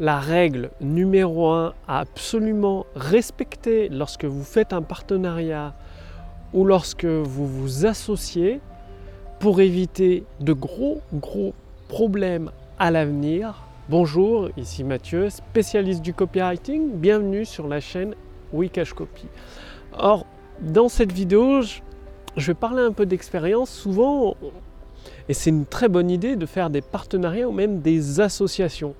la règle numéro un à absolument respecter lorsque vous faites un partenariat ou lorsque vous vous associez pour éviter de gros gros problèmes à l'avenir. Bonjour, ici Mathieu, spécialiste du copywriting. Bienvenue sur la chaîne Wikash Copy. Or, dans cette vidéo, je vais parler un peu d'expérience. Souvent, et c'est une très bonne idée de faire des partenariats ou même des associations,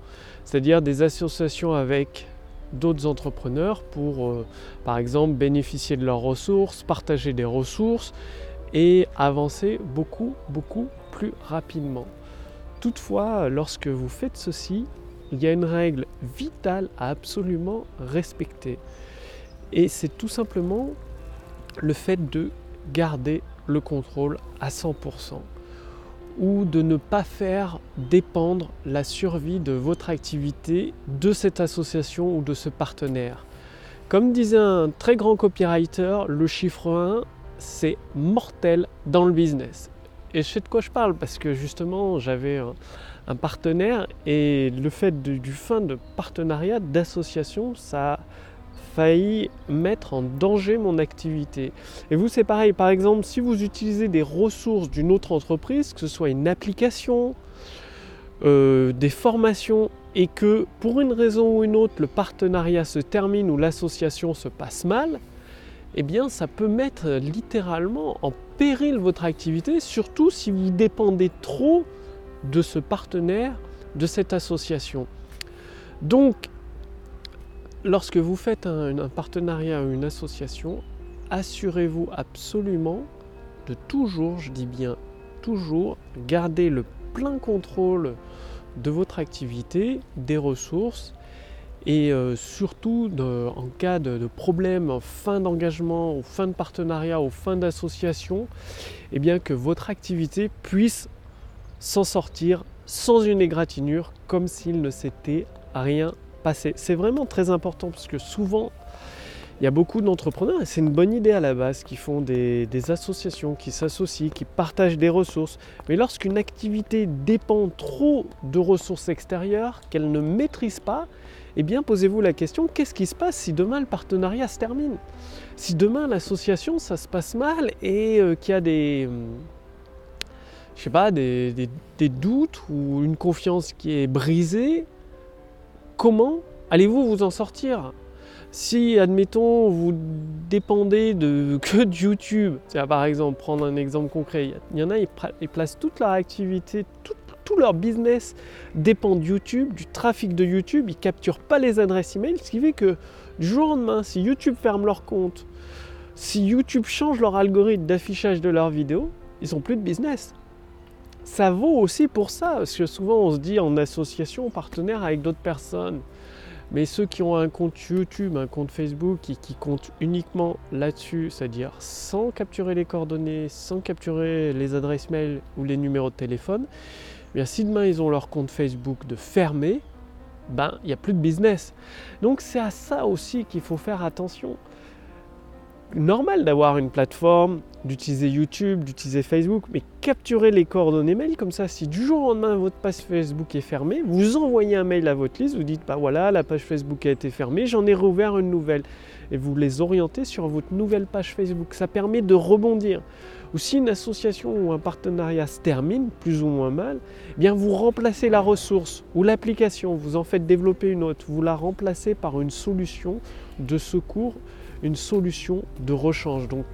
c'est-à-dire des associations avec d'autres entrepreneurs pour, euh, par exemple, bénéficier de leurs ressources, partager des ressources et avancer beaucoup, beaucoup plus rapidement. Toutefois, lorsque vous faites ceci, il y a une règle vitale à absolument respecter. Et c'est tout simplement le fait de garder le contrôle à 100% ou de ne pas faire dépendre la survie de votre activité de cette association ou de ce partenaire. Comme disait un très grand copywriter, le chiffre 1, c'est mortel dans le business. Et je sais de quoi je parle parce que justement j'avais un, partenaire et le fait du fin de partenariat, d'association, ça failli mettre en danger mon activité. Et vous, c'est pareil. Par exemple, si vous utilisez des ressources d'une autre entreprise, que ce soit une application, euh, des formations, et que pour une raison ou une autre, le partenariat se termine ou l'association se passe mal, eh bien, ça peut mettre littéralement en péril votre activité, surtout si vous dépendez trop de ce partenaire, de cette association. Donc, lorsque vous faites un, partenariat ou une association, assurez-vous absolument de toujours, je dis bien toujours, garder le plein contrôle de votre activité, des ressources et euh, surtout en cas de, problème fin d'engagement ou fin de partenariat ou fin d'association, eh bien que votre activité puisse s'en sortir sans une égratignure comme s'il ne s'était rien c'est vraiment très important parce que souvent, il y a beaucoup d'entrepreneurs, et c'est une bonne idée à la base, qui font des, associations, qui s'associent, qui partagent des ressources. Mais lorsqu'une activité dépend trop de ressources extérieures qu'elle ne maîtrise pas, eh bien posez-vous la question, qu'est-ce qui se passe si demain le partenariat se termine? Si demain l'association, ça se passe mal et euh, qu'il y a des... Hum, sais pas, des doutes ou une confiance qui est brisée, comment allez-vous vous en sortir? Si, admettons, vous dépendez de, que de YouTube, par exemple, prendre un exemple concret, il y en a, ils, placent toute leur activité, tout, leur business dépend de YouTube, du trafic de YouTube, ils ne capturent pas les adresses email, ce qui fait que du jour au lendemain, si YouTube ferme leur compte, si YouTube change leur algorithme d'affichage de leurs vidéos, ils n'ont plus de business ça vaut aussi pour ça, parce que souvent on se dit en association, partenaire avec d'autres personnes. Mais ceux qui ont un compte YouTube, un compte Facebook et qui comptent uniquement là-dessus, c'est-à-dire sans capturer les coordonnées, sans capturer les adresses mail ou les numéros de téléphone, eh bien si demain ils ont leur compte Facebook de fermé, ben il n'y a plus de business. Donc c'est à ça aussi qu'il faut faire attention normal d'avoir une plateforme, d'utiliser YouTube, d'utiliser Facebook, mais capturer les coordonnées mail comme ça. Si du jour au lendemain votre page Facebook est fermée, vous envoyez un mail à votre liste, vous dites bah voilà la page Facebook a été fermée, j'en ai rouvert une nouvelle, et vous les orientez sur votre nouvelle page Facebook. Ça permet de rebondir. Ou si une association ou un partenariat se termine, plus ou moins mal, eh bien vous remplacez la ressource ou l'application, vous en faites développer une autre, vous la remplacez par une solution de secours solution de rechange. Donc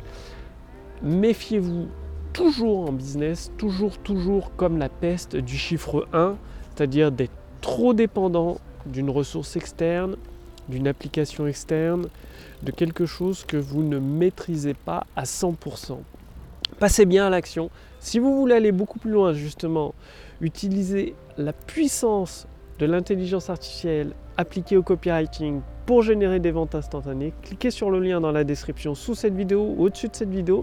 méfiez-vous toujours en business, toujours, toujours comme la peste du chiffre 1, c'est-à-dire d'être trop dépendant d'une ressource externe, d'une application externe, de quelque chose que vous ne maîtrisez pas à 100%. Passez bien à l'action. Si vous voulez aller beaucoup plus loin, justement, utilisez la puissance de l'intelligence artificielle appliquée au copywriting pour générer des ventes instantanées. Cliquez sur le lien dans la description sous cette vidéo ou au-dessus de cette vidéo.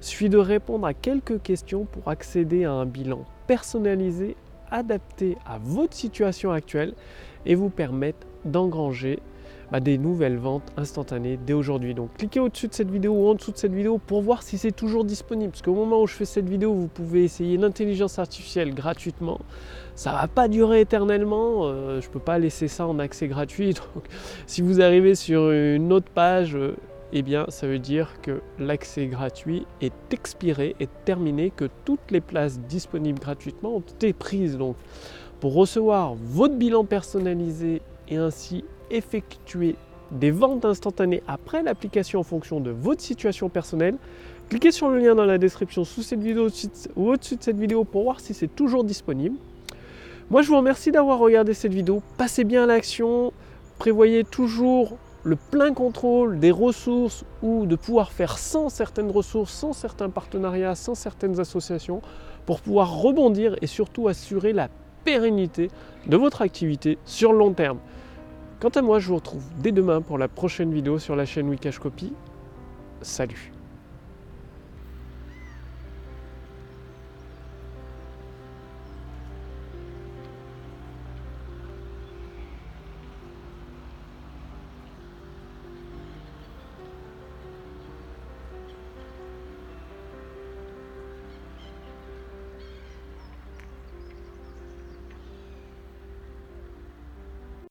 Il suffit de répondre à quelques questions pour accéder à un bilan personnalisé, adapté à votre situation actuelle et vous permettre d'engranger bah, des nouvelles ventes instantanées dès aujourd'hui. Donc cliquez au-dessus de cette vidéo ou en dessous de cette vidéo pour voir si c'est toujours disponible. Parce qu'au moment où je fais cette vidéo, vous pouvez essayer l'intelligence artificielle gratuitement. Ça va pas durer éternellement. Euh, je ne peux pas laisser ça en accès gratuit. Donc si vous arrivez sur une autre page, euh, eh bien ça veut dire que l'accès gratuit est expiré, est terminé, que toutes les places disponibles gratuitement ont été prises. Donc pour recevoir votre bilan personnalisé et ainsi effectuer des ventes instantanées après l'application en fonction de votre situation personnelle, cliquez sur le lien dans la description sous cette vidéo ou au-dessus de cette vidéo pour voir si c'est toujours disponible. Moi, je vous remercie d'avoir regardé cette vidéo. Passez bien à l'action. Prévoyez toujours le plein contrôle des ressources ou de pouvoir faire sans certaines ressources, sans certains partenariats, sans certaines associations pour pouvoir rebondir et surtout assurer la pérennité de votre activité sur le long terme. Quant à moi, je vous retrouve dès demain pour la prochaine vidéo sur la chaîne Wikash Copy. Salut